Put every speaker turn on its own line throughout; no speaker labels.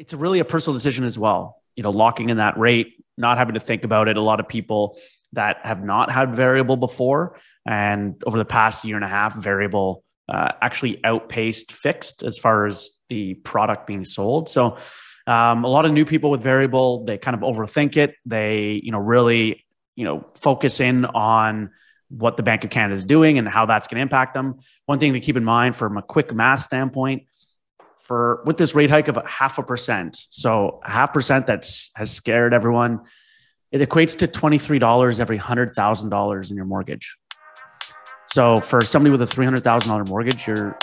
it's really a personal decision as well. You know, locking in that rate, not having to think about it. A lot of people that have not had variable before, and over the past year and a half, variable uh, actually outpaced fixed as far as the product being sold. So, um, a lot of new people with variable, they kind of overthink it. They, you know, really, you know, focus in on what the Bank of Canada is doing and how that's going to impact them. One thing to keep in mind from a quick math standpoint, for with this rate hike of a half a percent. So a half percent that's has scared everyone. It equates to $23 every $100,000 in your mortgage. So for somebody with a $300,000 mortgage, your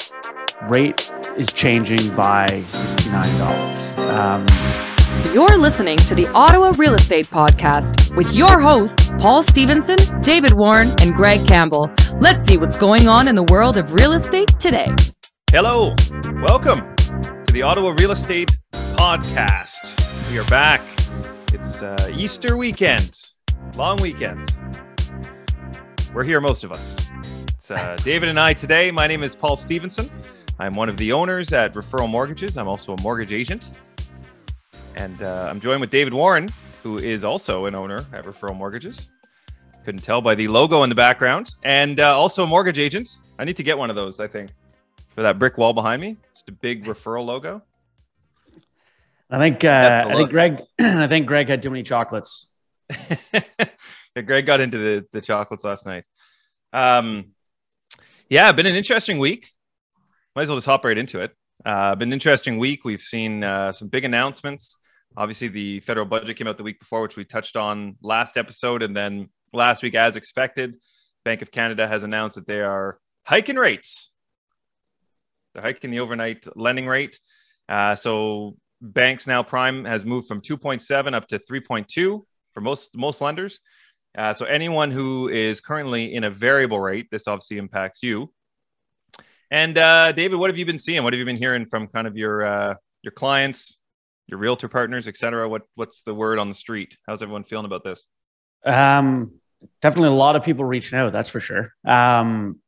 rate is changing by $69. Um,
You're listening to the Ottawa Real Estate Podcast with your hosts, Paul Stevenson, David Warren, and Greg Campbell. Let's see what's going on in the world of real estate today.
Hello, welcome to the Ottawa Real Estate Podcast. We are back. It's uh, Easter weekend, long weekend. We're here, most of us. It's uh, David and I today. My name is Paul Stevenson. I'm one of the owners at Referral Mortgages. I'm also a mortgage agent. And uh, I'm joined with David Warren, who is also an owner at Referral Mortgages. Couldn't tell by the logo in the background. And uh, also a mortgage agent. I need to get one of those, I think, for that brick wall behind me. A big referral logo.
I think uh, I think Greg I think Greg had too many chocolates.
yeah, Greg got into the, the chocolates last night. Um, yeah, been an interesting week. Might as well just hop right into it. Uh, been an interesting week. We've seen uh, some big announcements. Obviously, the federal budget came out the week before, which we touched on last episode, and then last week, as expected, Bank of Canada has announced that they are hiking rates. They're hiking the overnight lending rate. Uh, so banks now prime has moved from 2.7 up to 3.2 for most most lenders. Uh, so anyone who is currently in a variable rate, this obviously impacts you. And uh, David, what have you been seeing? What have you been hearing from kind of your uh, your clients, your realtor partners, et cetera? What what's the word on the street? How's everyone feeling about this?
Um, definitely a lot of people reaching out. That's for sure. Um,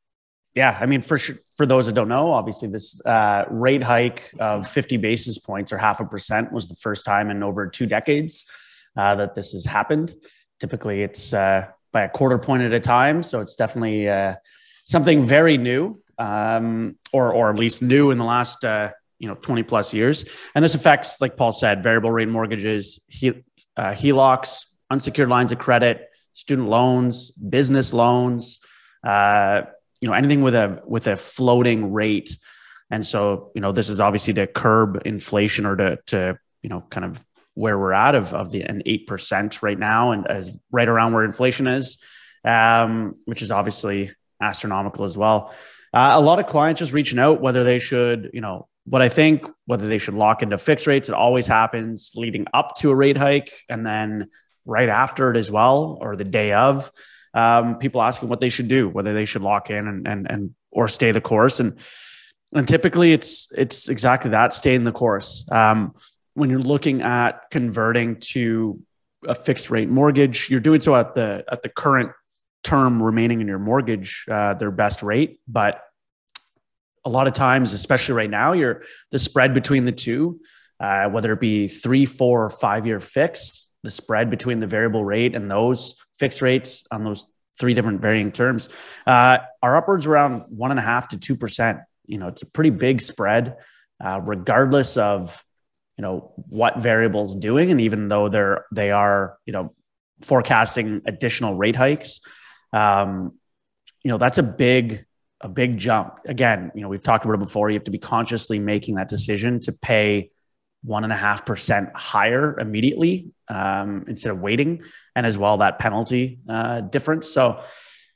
yeah, I mean, for sure, for those that don't know, obviously this uh, rate hike of 50 basis points or half a percent was the first time in over two decades uh, that this has happened. Typically, it's uh, by a quarter point at a time, so it's definitely uh, something very new, um, or or at least new in the last uh, you know 20 plus years. And this affects, like Paul said, variable rate mortgages, he, uh, HELOCs, unsecured lines of credit, student loans, business loans you know anything with a with a floating rate. And so you know this is obviously to curb inflation or to to you know kind of where we're at of, of the an 8% right now and as right around where inflation is um, which is obviously astronomical as well. Uh, a lot of clients just reaching out whether they should you know what i think whether they should lock into fixed rates. It always happens leading up to a rate hike and then right after it as well or the day of um, people asking what they should do, whether they should lock in and and and or stay the course. And and typically it's it's exactly that, stay in the course. Um, when you're looking at converting to a fixed rate mortgage, you're doing so at the at the current term remaining in your mortgage, uh, their best rate. But a lot of times, especially right now, you're the spread between the two, uh, whether it be three, four, or five year fixed, the spread between the variable rate and those fixed rates on those three different varying terms uh, are upwards around one and a half to two percent. You know, it's a pretty big spread, uh, regardless of you know what variables doing, and even though they're they are you know forecasting additional rate hikes, um, you know that's a big a big jump. Again, you know we've talked about it before. You have to be consciously making that decision to pay one and a half percent higher immediately um, instead of waiting, and as well that penalty uh, difference. So,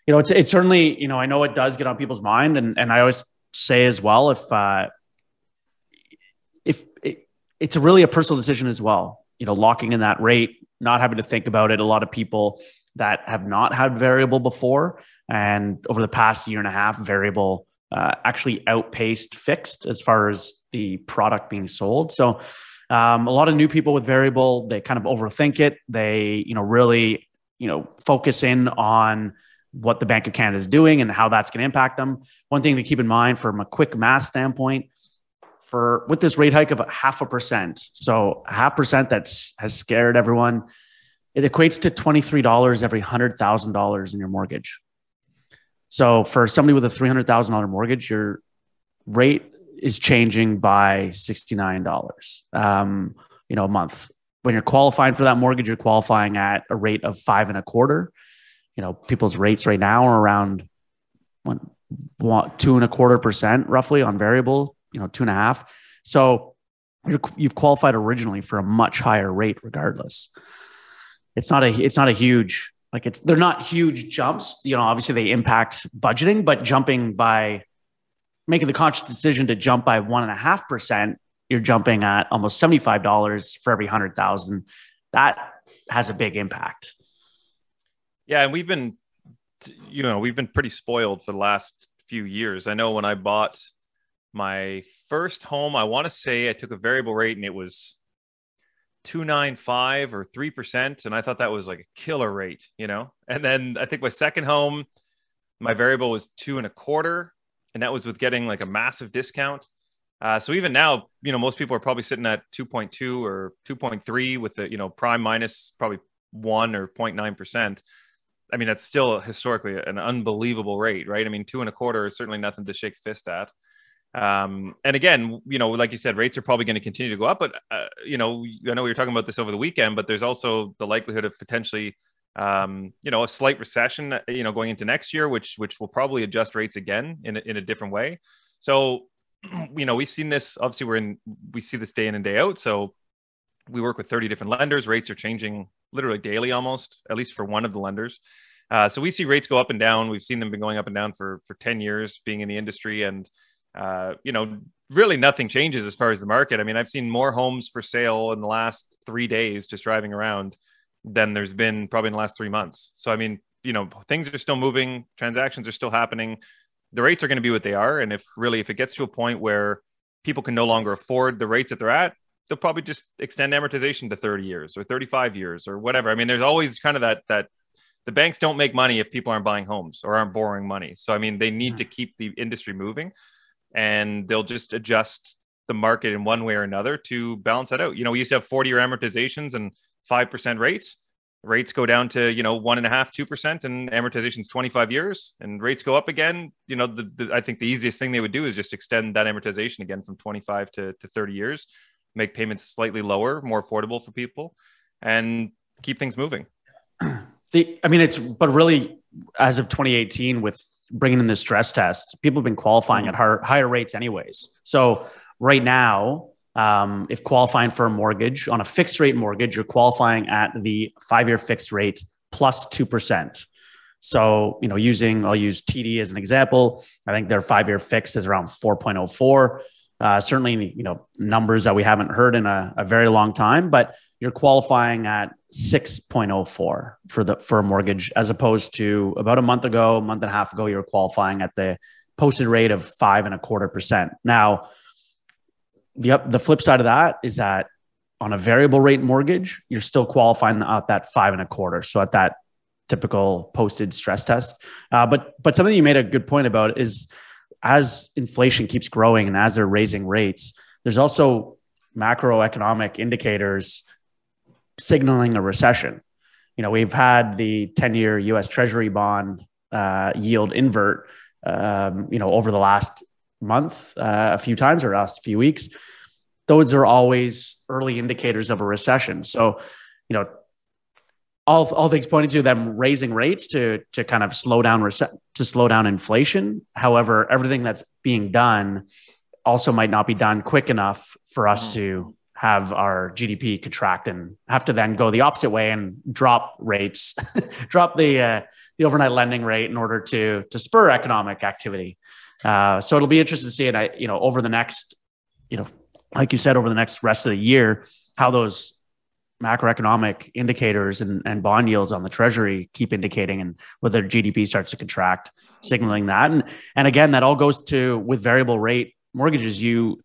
you know, it's it's certainly you know I know it does get on people's mind, and and I always say as well if uh, if it, it's really a personal decision as well. You know, locking in that rate, not having to think about it. A lot of people that have not had variable before, and over the past year and a half, variable uh, actually outpaced fixed as far as the product being sold. So um, a lot of new people with variable, they kind of overthink it. They, you know, really, you know, focus in on what the Bank of Canada is doing and how that's going to impact them. One thing to keep in mind from a quick math standpoint, for with this rate hike of a half a percent. So a half percent that's has scared everyone. It equates to $23 every $100,000 in your mortgage. So for somebody with a $300,000 mortgage, your rate is changing by $69, um, you know, a month. When you're qualifying for that mortgage, you're qualifying at a rate of five and a quarter. You know, people's rates right now are around one, one, two and a quarter percent roughly on variable, you know, two and a half. So you have qualified originally for a much higher rate regardless. It's not a, it's not a huge, like it's, they're not huge jumps. You know, obviously they impact budgeting, but jumping by making the conscious decision to jump by one and a half percent, you're jumping at almost $75 for every hundred thousand. That has a big impact.
Yeah. And we've been, you know, we've been pretty spoiled for the last few years. I know when I bought my first home, I want to say I took a variable rate and it was 295 or 3%. And I thought that was like a killer rate, you know? And then I think my second home, my variable was two and a quarter. And that was with getting like a massive discount. Uh, so even now, you know, most people are probably sitting at 2.2 or 2.3 with the, you know, prime minus probably one or 0.9%. I mean, that's still historically an unbelievable rate, right? I mean, two and a quarter is certainly nothing to shake a fist at. Um, and again, you know, like you said, rates are probably going to continue to go up. But uh, you know, I know we were talking about this over the weekend, but there's also the likelihood of potentially, um, you know, a slight recession, you know, going into next year, which which will probably adjust rates again in a, in a different way. So, you know, we've seen this. Obviously, we're in we see this day in and day out. So we work with 30 different lenders. Rates are changing literally daily, almost at least for one of the lenders. Uh, so we see rates go up and down. We've seen them been going up and down for for 10 years being in the industry and uh, you know, really nothing changes as far as the market. I mean, I've seen more homes for sale in the last three days just driving around than there's been probably in the last three months. So, I mean, you know, things are still moving, transactions are still happening. The rates are going to be what they are. And if really, if it gets to a point where people can no longer afford the rates that they're at, they'll probably just extend amortization to 30 years or 35 years or whatever. I mean, there's always kind of that, that, the banks don't make money if people aren't buying homes or aren't borrowing money. So, I mean, they need to hmm. keep the industry moving and they'll just adjust the market in one way or another to balance that out. You know, we used to have 40 year amortizations and 5% rates. Rates go down to, you know, one and a half, 2%, and amortization is 25 years and rates go up again. You know, the, the, I think the easiest thing they would do is just extend that amortization again from 25 to, to 30 years, make payments slightly lower, more affordable for people, and keep things moving.
The, I mean, it's, but really, as of 2018, with bringing in the stress test, people have been qualifying mm-hmm. at higher, higher rates anyways. So right now, um, if qualifying for a mortgage on a fixed rate mortgage, you're qualifying at the five year fixed rate plus 2%. So, you know, using, I'll use TD as an example. I think their five year fixed is around 4.04. Uh, certainly, you know, numbers that we haven't heard in a, a very long time, but you're qualifying at 6.04 for the for a mortgage as opposed to about a month ago, a month and a half ago, you were qualifying at the posted rate of five and a quarter percent. Now, the the flip side of that is that on a variable rate mortgage, you're still qualifying at that five and a quarter. So at that typical posted stress test. Uh, but but something you made a good point about is as inflation keeps growing and as they're raising rates, there's also macroeconomic indicators signaling a recession. You know, we've had the 10 year US Treasury bond uh, yield invert, um, you know, over the last month, uh, a few times or last few weeks. Those are always early indicators of a recession. So, you know, all, all things pointing to them raising rates to to kind of slow down to slow down inflation. However, everything that's being done also might not be done quick enough for us mm-hmm. to have our GDP contract and have to then go the opposite way and drop rates, drop the uh, the overnight lending rate in order to to spur economic activity. Uh, so it'll be interesting to see it. I, you know, over the next, you know, like you said, over the next rest of the year, how those macroeconomic indicators and, and bond yields on the treasury keep indicating and whether GDP starts to contract, signaling that. And and again, that all goes to with variable rate mortgages. You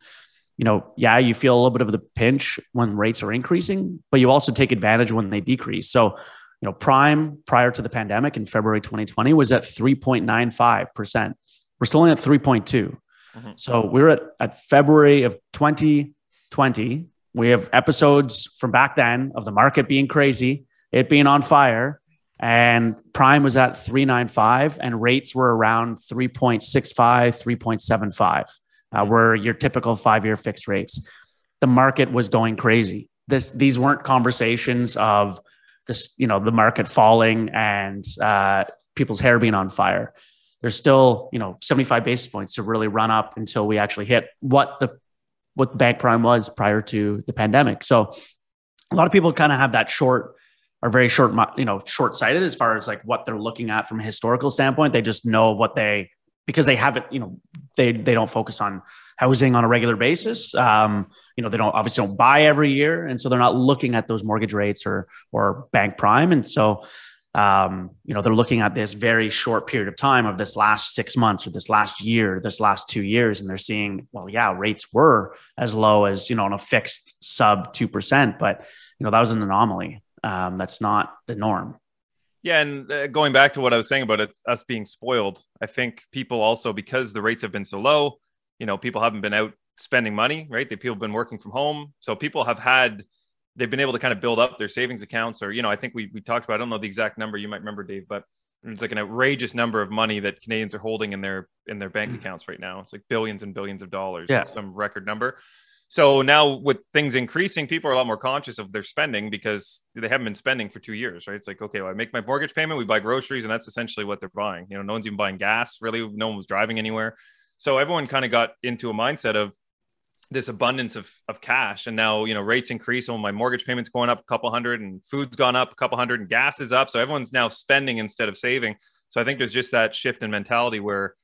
you know, yeah, you feel a little bit of the pinch when rates are increasing, but you also take advantage when they decrease. So, you know, prime prior to the pandemic in February 2020 was at 3.95%. We're still only at 3.2. Mm-hmm. So we're at, at February of 2020. We have episodes from back then of the market being crazy, it being on fire, and prime was at 395 and rates were around 3.65 3.75 uh, were your typical five-year fixed rates the market was going crazy this these weren't conversations of this you know the market falling and uh, people's hair being on fire there's still you know 75 basis points to really run up until we actually hit what the what bank prime was prior to the pandemic so a lot of people kind of have that short are very short, you know, short sighted as far as like what they're looking at from a historical standpoint. They just know what they because they haven't, you know, they they don't focus on housing on a regular basis. Um, you know, they don't obviously don't buy every year, and so they're not looking at those mortgage rates or or bank prime, and so. Um, you know, they're looking at this very short period of time of this last six months or this last year, this last two years, and they're seeing, well, yeah, rates were as low as, you know, on a fixed sub 2%, but, you know, that was an anomaly. Um, that's not the norm.
Yeah, and uh, going back to what I was saying about it, us being spoiled, I think people also because the rates have been so low, you know, people haven't been out spending money, right? They people have been working from home, so people have had they've been able to kind of build up their savings accounts, or you know, I think we we talked about. I don't know the exact number. You might remember, Dave, but it's like an outrageous number of money that Canadians are holding in their in their bank mm. accounts right now. It's like billions and billions of dollars. Yeah, some record number. So now with things increasing, people are a lot more conscious of their spending because they haven't been spending for two years, right? It's like, okay, well, I make my mortgage payment, we buy groceries, and that's essentially what they're buying. You know, no one's even buying gas, really. No one was driving anywhere. So everyone kind of got into a mindset of this abundance of, of cash. And now, you know, rates increase. So my mortgage payment's going up a couple hundred and food's gone up a couple hundred and gas is up. So everyone's now spending instead of saving. So I think there's just that shift in mentality where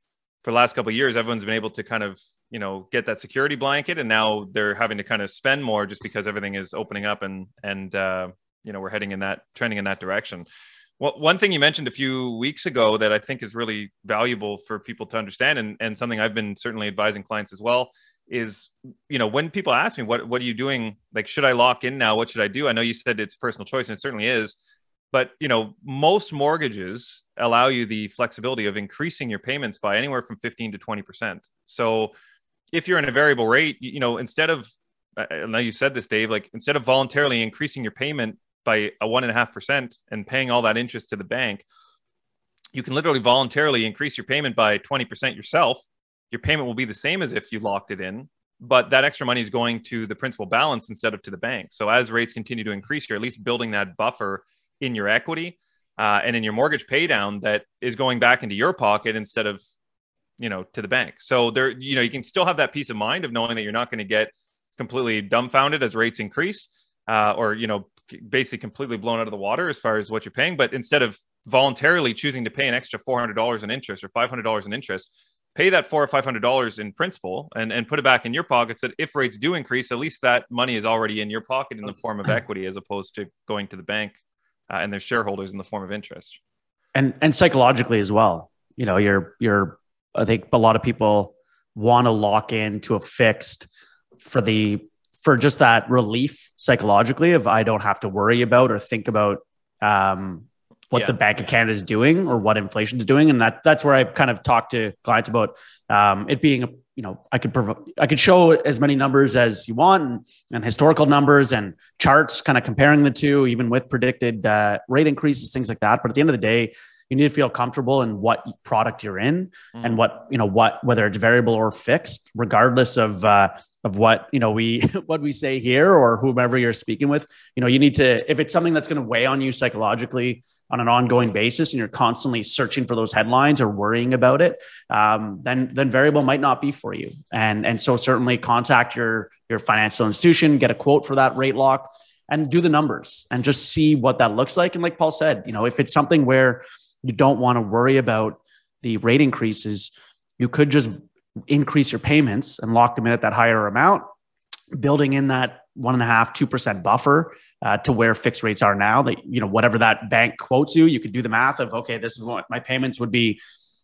for the last couple years, everyone's been able to kind of you know get that security blanket, and now they're having to kind of spend more just because everything is opening up and and uh, you know we're heading in that trending in that direction. Well, one thing you mentioned a few weeks ago that I think is really valuable for people to understand, and, and something I've been certainly advising clients as well, is you know when people ask me what what are you doing, like should I lock in now? What should I do? I know you said it's personal choice, and it certainly is but you know most mortgages allow you the flexibility of increasing your payments by anywhere from 15 to 20% so if you're in a variable rate you know instead of i know you said this dave like instead of voluntarily increasing your payment by a one and a half percent and paying all that interest to the bank you can literally voluntarily increase your payment by 20% yourself your payment will be the same as if you locked it in but that extra money is going to the principal balance instead of to the bank. So as rates continue to increase you're at least building that buffer in your equity uh, and in your mortgage paydown that is going back into your pocket instead of you know to the bank. So there you know you can still have that peace of mind of knowing that you're not going to get completely dumbfounded as rates increase uh, or you know basically completely blown out of the water as far as what you're paying but instead of voluntarily choosing to pay an extra $400 in interest or $500 in interest pay that four or five hundred dollars in principal and, and put it back in your pockets that if rates do increase at least that money is already in your pocket in the form of equity as opposed to going to the bank uh, and their shareholders in the form of interest.
And and psychologically as well, you know, you're you're I think a lot of people want to lock into a fixed for the for just that relief psychologically of I don't have to worry about or think about um, what yeah. the Bank of Canada is doing or what inflation is doing, and that that's where I kind of talk to clients about um, it being a you know, I could provide, I could show as many numbers as you want and, and historical numbers and charts, kind of comparing the two, even with predicted uh, rate increases, things like that. But at the end of the day, you need to feel comfortable in what product you're in mm. and what you know what whether it's variable or fixed regardless of uh, of what you know we what we say here or whomever you're speaking with. You know you need to if it's something that's going to weigh on you psychologically on an ongoing basis and you're constantly searching for those headlines or worrying about it um, then then variable might not be for you. And and so certainly contact your your financial institution get a quote for that rate lock and do the numbers and just see what that looks like. And like paul said you know if it's something where you don't want to worry about the rate increases. You could just increase your payments and lock them in at that higher amount, building in that one and a half, two percent buffer uh, to where fixed rates are now. That you know, whatever that bank quotes you, you could do the math of okay, this is what my payments would be.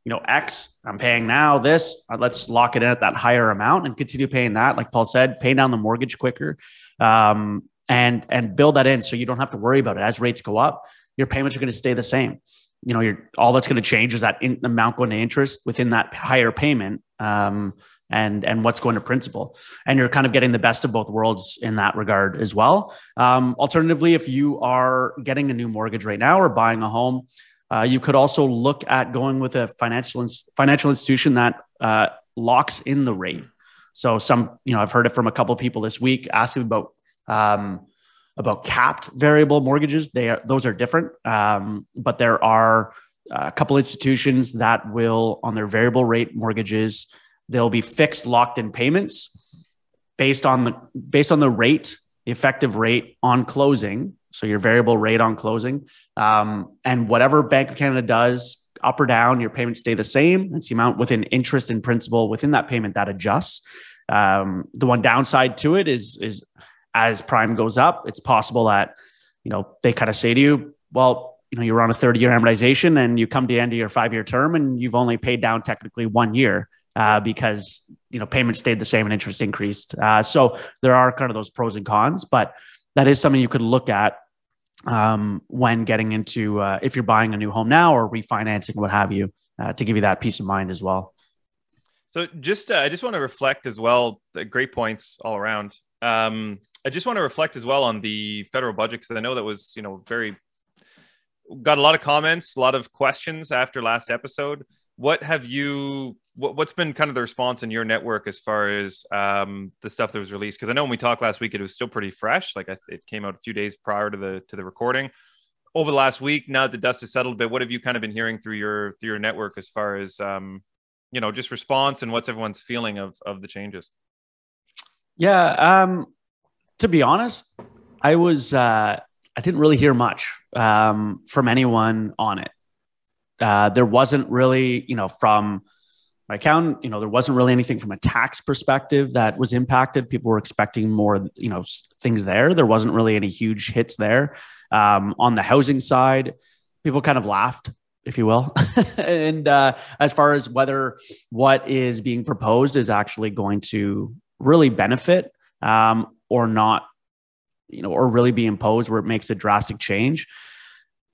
You know, X. I'm paying now this. Uh, let's lock it in at that higher amount and continue paying that. Like Paul said, pay down the mortgage quicker, um, and and build that in so you don't have to worry about it as rates go up. Your payments are going to stay the same you know, you're all that's going to change is that in, amount going to interest within that higher payment. Um, and and what's going to principal and you're kind of getting the best of both worlds in that regard as well um, alternatively if you are getting a new mortgage right now or buying a home uh, you could also look at going with a financial financial institution that uh, locks in the rate so some you know i've heard it from a couple of people this week asking about um, about capped variable mortgages they are those are different um, but there are a couple institutions that will on their variable rate mortgages they'll be fixed locked in payments based on the based on the rate, the effective rate on closing. So your variable rate on closing, um, and whatever Bank of Canada does, up or down, your payments stay the same. It's the amount within interest and principal within that payment that adjusts. Um, the one downside to it is is as prime goes up, it's possible that you know they kind of say to you, well, you know, you're on a 30 year amortization and you come to the end of your five year term and you've only paid down technically one year uh, because you know payments stayed the same and interest increased. Uh, so there are kind of those pros and cons, but that is something you could look at um, when getting into uh, if you're buying a new home now or refinancing, what have you, uh, to give you that peace of mind as well.
So just uh, I just want to reflect as well. Great points all around. Um, I just want to reflect as well on the federal budget because I know that was you know very got a lot of comments, a lot of questions after last episode. What have you what, has been kind of the response in your network as far as um, the stuff that was released? Because I know when we talked last week, it was still pretty fresh. Like I, it came out a few days prior to the to the recording. Over the last week, now that the dust has settled a bit, what have you kind of been hearing through your through your network as far as um, you know just response and what's everyone's feeling of of the changes?
Yeah, um, to be honest, I was uh, I didn't really hear much um, from anyone on it. Uh, there wasn't really, you know, from my account, you know, there wasn't really anything from a tax perspective that was impacted. People were expecting more, you know, things there. There wasn't really any huge hits there. Um, on the housing side, people kind of laughed, if you will. and uh, as far as whether what is being proposed is actually going to really benefit um, or not, you know, or really be imposed where it makes a drastic change.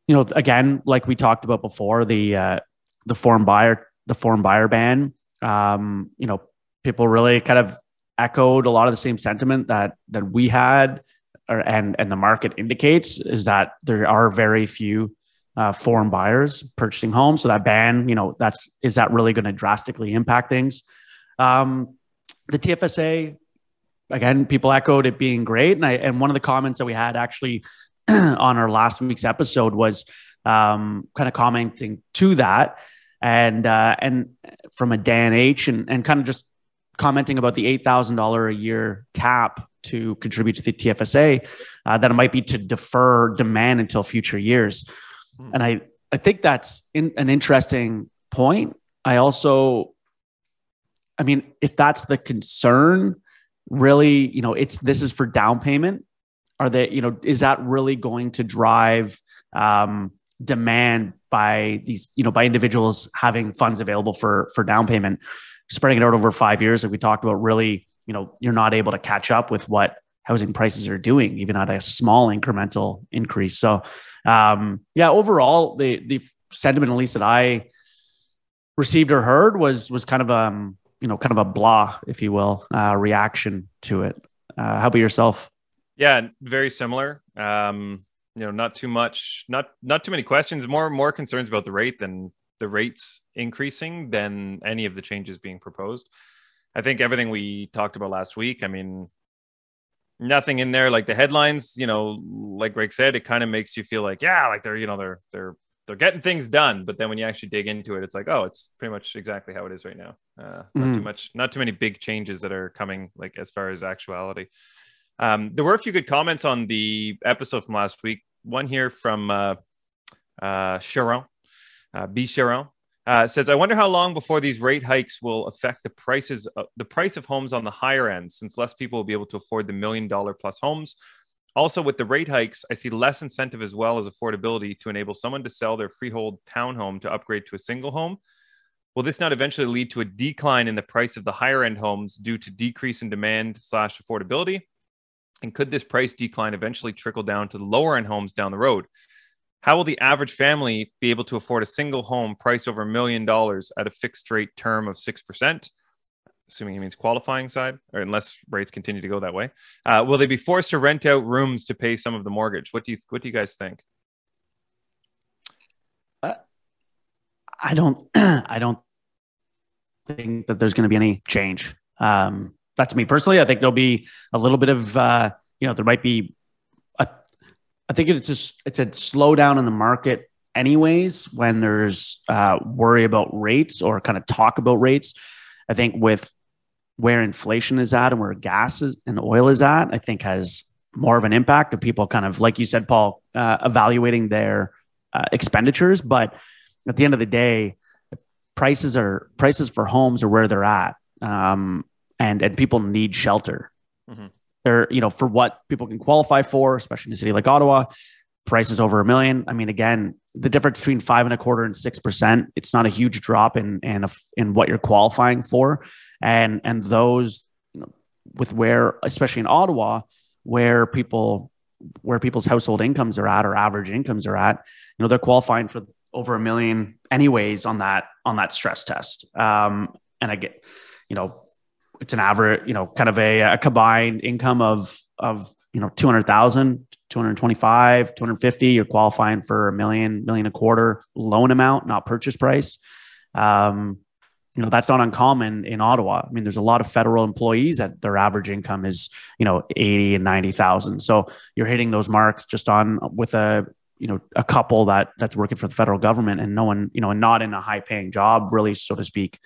You know, again, like we talked about before, the uh, the foreign buyer the foreign buyer ban, um, you know, people really kind of echoed a lot of the same sentiment that that we had, or, and and the market indicates is that there are very few uh, foreign buyers purchasing homes. So that ban, you know, that's is that really going to drastically impact things? Um, the TFSA, again, people echoed it being great, and I and one of the comments that we had actually on our last week's episode was um, kind of commenting to that and uh, and from a Dan H and and kind of just commenting about the eight thousand dollar a year cap to contribute to the TFSA, uh, that it might be to defer demand until future years, hmm. and I I think that's in, an interesting point. I also, I mean, if that's the concern, really, you know, it's this is for down payment. Are they, you know, is that really going to drive um, demand by these, you know, by individuals having funds available for for down payment, spreading it out over five years, like we talked about, really, you know, you're not able to catch up with what housing prices are doing, even at a small incremental increase. So, um, yeah, overall, the the sentiment, at least that I received or heard, was was kind of um, you know, kind of a blah, if you will, uh, reaction to it. Uh, how about yourself?
Yeah, very similar. Um, you know not too much not not too many questions more more concerns about the rate than the rates increasing than any of the changes being proposed i think everything we talked about last week i mean nothing in there like the headlines you know like greg said it kind of makes you feel like yeah like they're you know they're they're they're getting things done but then when you actually dig into it it's like oh it's pretty much exactly how it is right now uh, not mm. too much not too many big changes that are coming like as far as actuality um, there were a few good comments on the episode from last week. One here from uh, uh, Sharon, uh, B. Sharon. Uh, says, I wonder how long before these rate hikes will affect the prices, uh, the price of homes on the higher end, since less people will be able to afford the million dollar plus homes. Also, with the rate hikes, I see less incentive as well as affordability to enable someone to sell their freehold townhome to upgrade to a single home. Will this not eventually lead to a decline in the price of the higher end homes due to decrease in demand slash affordability? And could this price decline eventually trickle down to the lower end homes down the road? How will the average family be able to afford a single home priced over a million dollars at a fixed rate term of 6%? Assuming he means qualifying side, or unless rates continue to go that way. Uh, will they be forced to rent out rooms to pay some of the mortgage? What do you What do you guys think?
Uh, I don't. I don't think that there's going to be any change. Um, that's me personally. I think there'll be a little bit of, uh, you know, there might be. A, I think it's just it's a slowdown in the market, anyways. When there's uh, worry about rates or kind of talk about rates, I think with where inflation is at and where gas is and oil is at, I think has more of an impact of people kind of like you said, Paul, uh, evaluating their uh, expenditures. But at the end of the day, prices are prices for homes are where they're at, um, and and people need shelter. Mm-hmm. They're you know for what people can qualify for, especially in a city like Ottawa, prices over a million. I mean, again, the difference between five and a quarter and six percent, it's not a huge drop in in a, in what you're qualifying for, and and those you know, with where, especially in Ottawa, where people where people's household incomes are at or average incomes are at, you know, they're qualifying for over a million anyways on that on that stress test. Um, and I get, you know, it's an average, you know, kind of a, a combined income of of you know 200,000, 225, 250. You're qualifying for a million, million a quarter loan amount, not purchase price. Um, you know that's not uncommon in Ottawa. I mean, there's a lot of federal employees that their average income is you know 80 and 90,000. So you're hitting those marks just on with a you know a couple that that's working for the federal government and no one you know and not in a high paying job really so to speak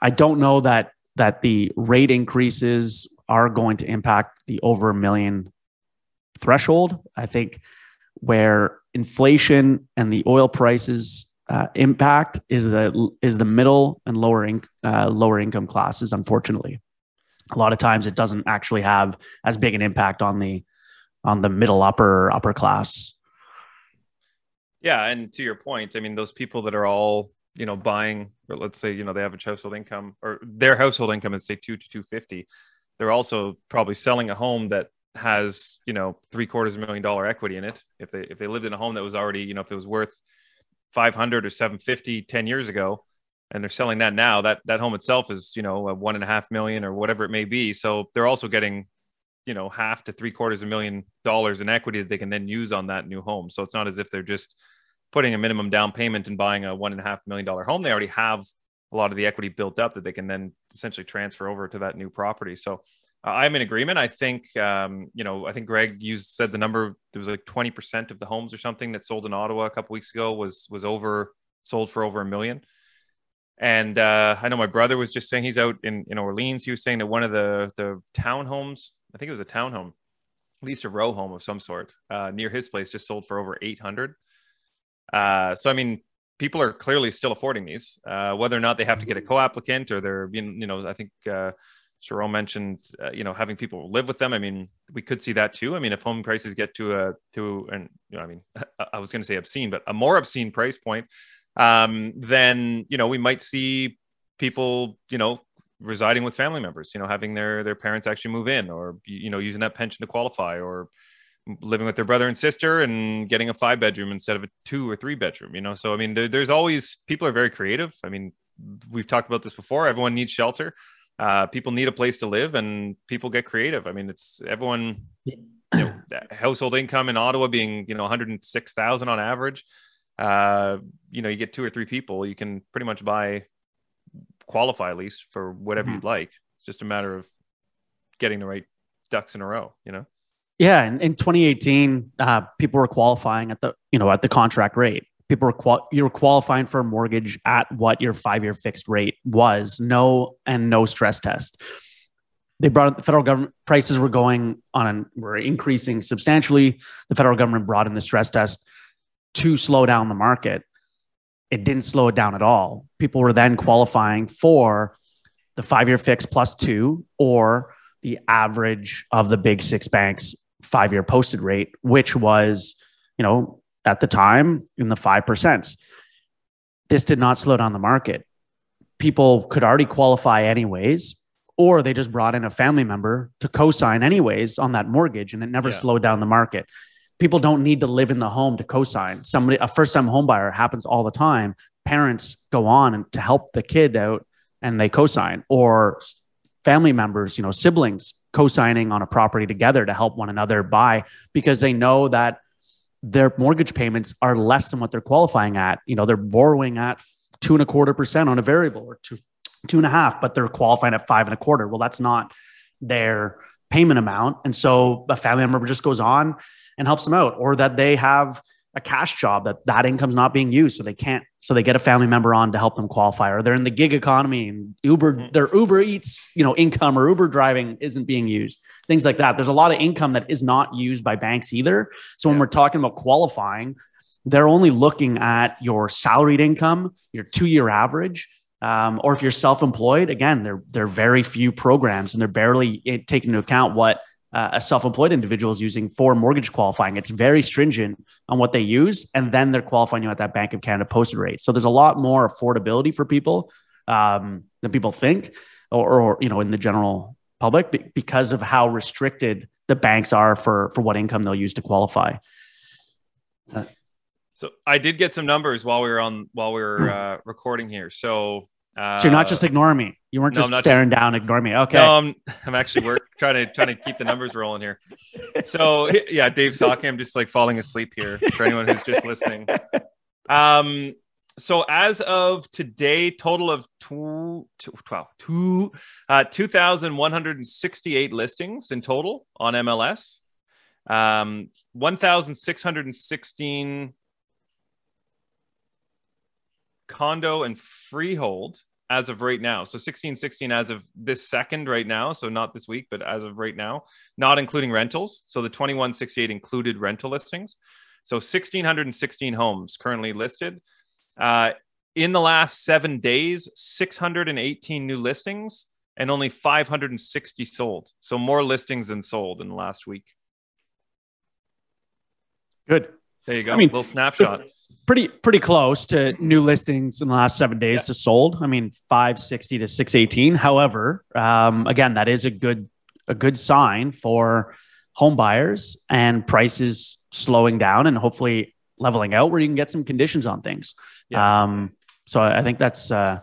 i don't know that that the rate increases are going to impact the over a million threshold i think where inflation and the oil prices uh, impact is the is the middle and lower in, uh, lower income classes unfortunately a lot of times it doesn't actually have as big an impact on the on the middle upper upper class.
Yeah, and to your point, I mean, those people that are all you know buying, or let's say you know the average household income or their household income is say two to two fifty, they're also probably selling a home that has you know three quarters of a million dollar equity in it. If they if they lived in a home that was already you know if it was worth 500 or 750 10 years ago and they're selling that now that that home itself is you know a one and a half million or whatever it may be so they're also getting you know half to three quarters of a million dollars in equity that they can then use on that new home. So it's not as if they're just putting a minimum down payment and buying a one and a half million dollar home. They already have a lot of the equity built up that they can then essentially transfer over to that new property. So I'm in agreement. I think, um, you know, I think Greg used said the number there was like 20% of the homes or something that sold in Ottawa a couple weeks ago was was over sold for over a million. And uh, I know my brother was just saying he's out in, in Orleans. He was saying that one of the the townhomes I think it was a townhome, at least a row home of some sort, uh, near his place, just sold for over 800. Uh, so, I mean, people are clearly still affording these, uh, whether or not they have to get a co-applicant or they're, you know, I think Sharon mentioned, uh, you know, having people live with them. I mean, we could see that too. I mean, if home prices get to a, to, and, you know, I mean, I was going to say obscene, but a more obscene price point, um, then, you know, we might see people, you know, residing with family members you know having their their parents actually move in or you know using that pension to qualify or living with their brother and sister and getting a five bedroom instead of a two or three bedroom you know so i mean there, there's always people are very creative i mean we've talked about this before everyone needs shelter uh, people need a place to live and people get creative i mean it's everyone you know, household income in ottawa being you know 106000 on average uh, you know you get two or three people you can pretty much buy qualify at least for whatever mm-hmm. you'd like. It's just a matter of getting the right ducks in a row, you know?
Yeah. In, in 2018, uh, people were qualifying at the, you know, at the contract rate. People were, qual- you were qualifying for a mortgage at what your five year fixed rate was. No, and no stress test. They brought the federal government prices were going on were increasing substantially. The federal government brought in the stress test to slow down the market it didn't slow it down at all. People were then qualifying for the five year fix plus two or the average of the big six banks five year posted rate, which was, you know, at the time in the 5%. This did not slow down the market. People could already qualify anyways, or they just brought in a family member to co sign anyways on that mortgage and it never yeah. slowed down the market people don't need to live in the home to co-sign. Somebody, a first-time home buyer happens all the time. Parents go on and to help the kid out and they co-sign or family members, you know, siblings co-signing on a property together to help one another buy because they know that their mortgage payments are less than what they're qualifying at. You know, they're borrowing at two and a quarter percent on a variable or two, two and a half, but they're qualifying at five and a quarter. Well, that's not their payment amount. And so a family member just goes on and helps them out, or that they have a cash job that that income's not being used so they can't so they get a family member on to help them qualify or they're in the gig economy and uber mm-hmm. their uber eats you know income or uber driving isn't being used things like that there's a lot of income that is not used by banks either so yeah. when we're talking about qualifying they're only looking at your salaried income your two year average um, or if you're self-employed again there, there are very few programs and they're barely eh, taking into account what uh, a self-employed individual is using for mortgage qualifying. It's very stringent on what they use, and then they're qualifying you at that Bank of Canada posted rate. So there's a lot more affordability for people um, than people think, or, or, you know, in the general public because of how restricted the banks are for for what income they'll use to qualify.
Uh, so I did get some numbers while we were on while we were uh, recording here. So
uh, so you're not just ignoring me. You weren't just staring just, down, ignoring me. Okay.
No, I'm, I'm actually work trying to trying to keep the numbers rolling here. So yeah, Dave's talking. I'm just like falling asleep here for anyone who's just listening. Um, so as of today, total of two, two, 12, two, uh, 2,168 listings in total on MLS. Um, 1,616 condo and freehold as of right now. So 16, 16 as of this second right now. So not this week, but as of right now, not including rentals. So the 2168 included rental listings. So 1,616 homes currently listed. Uh, in the last seven days, 618 new listings and only 560 sold. So more listings than sold in the last week.
Good.
There you go. I mean, a little snapshot
pretty pretty close to new listings in the last seven days yeah. to sold. I mean, five sixty to six eighteen. However, um, again, that is a good a good sign for home buyers and prices slowing down and hopefully leveling out, where you can get some conditions on things. Yeah. Um, so I think that's. Uh,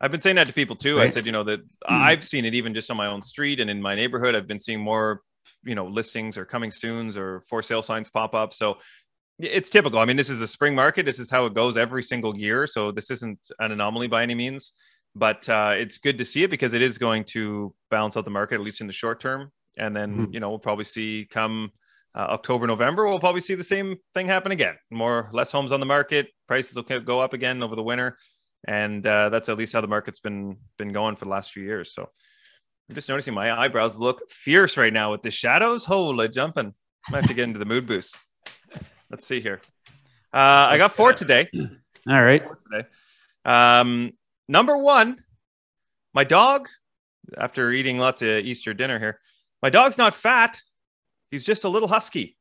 I've been saying that to people too. Right? I said, you know, that mm-hmm. I've seen it even just on my own street and in my neighborhood. I've been seeing more you know listings or coming soons or for sale signs pop up so it's typical. I mean, this is a spring market. This is how it goes every single year. So this isn't an anomaly by any means, but uh, it's good to see it because it is going to balance out the market, at least in the short term. And then, mm-hmm. you know, we'll probably see come uh, October, November, we'll probably see the same thing happen again. More, less homes on the market. Prices will go up again over the winter. And uh, that's at least how the market's been been going for the last few years. So I'm just noticing my eyebrows look fierce right now with the shadows. Holy jumping. I might have to get into the mood boost. Let's see here. Uh, I got four today.
All right.
Today. Um, number one, my dog, after eating lots of Easter dinner here, my dog's not fat. He's just a little husky.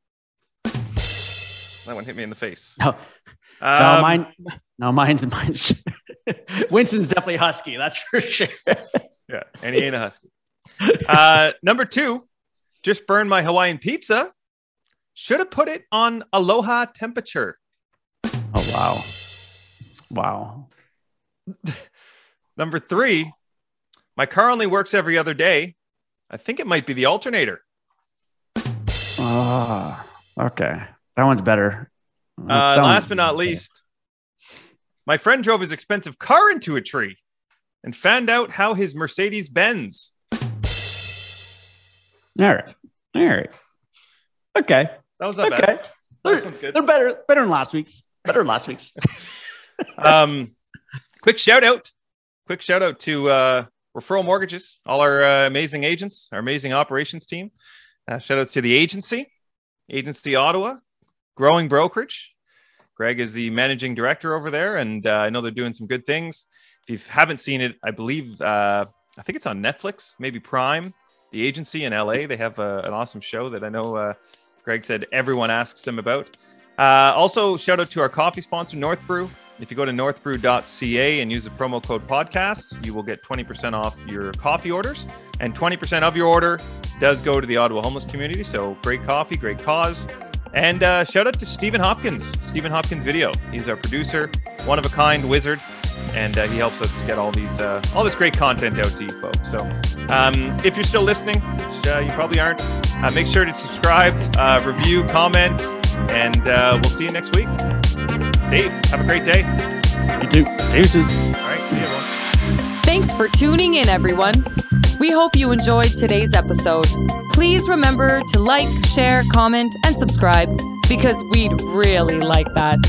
That one hit me in the face.
No, um, no mine. No, mine's mine's. Winston's definitely husky. That's for sure.
yeah, and he ain't a husky. Uh, number two, just burned my Hawaiian pizza should have put it on aloha temperature.
Oh, wow. Wow.
Number three, my car only works every other day. I think it might be the alternator.
Ah, okay. That one's better.
Uh, that last but not least, my friend drove his expensive car into a tree and found out how his Mercedes Benz.
All right. All right. Okay.
That was not okay. bad.
They're, good. They're better, better than last week's. Better than last week's.
um, quick shout out. Quick shout out to uh, Referral Mortgages, all our uh, amazing agents, our amazing operations team. Uh, shout outs to the agency, Agency Ottawa, Growing Brokerage. Greg is the managing director over there, and uh, I know they're doing some good things. If you haven't seen it, I believe uh, I think it's on Netflix, maybe Prime. The agency in LA, they have uh, an awesome show that I know uh, Greg said everyone asks him about. Uh, also, shout out to our coffee sponsor, North Brew. If you go to northbrew.ca and use the promo code podcast, you will get 20% off your coffee orders. And 20% of your order does go to the Ottawa homeless community. So great coffee, great cause. And uh, shout out to Stephen Hopkins, Stephen Hopkins Video. He's our producer, one of a kind wizard. And uh, he helps us get all these uh, all this great content out to you folks. So um, if you're still listening, which uh, you probably aren't, uh, make sure to subscribe, uh, review, comment, and uh, we'll see you next week. Dave, have a great day.
You too. Deuces.
All right, see you everyone.
Thanks for tuning in, everyone. We hope you enjoyed today's episode. Please remember to like, share, comment, and subscribe because we'd really like that.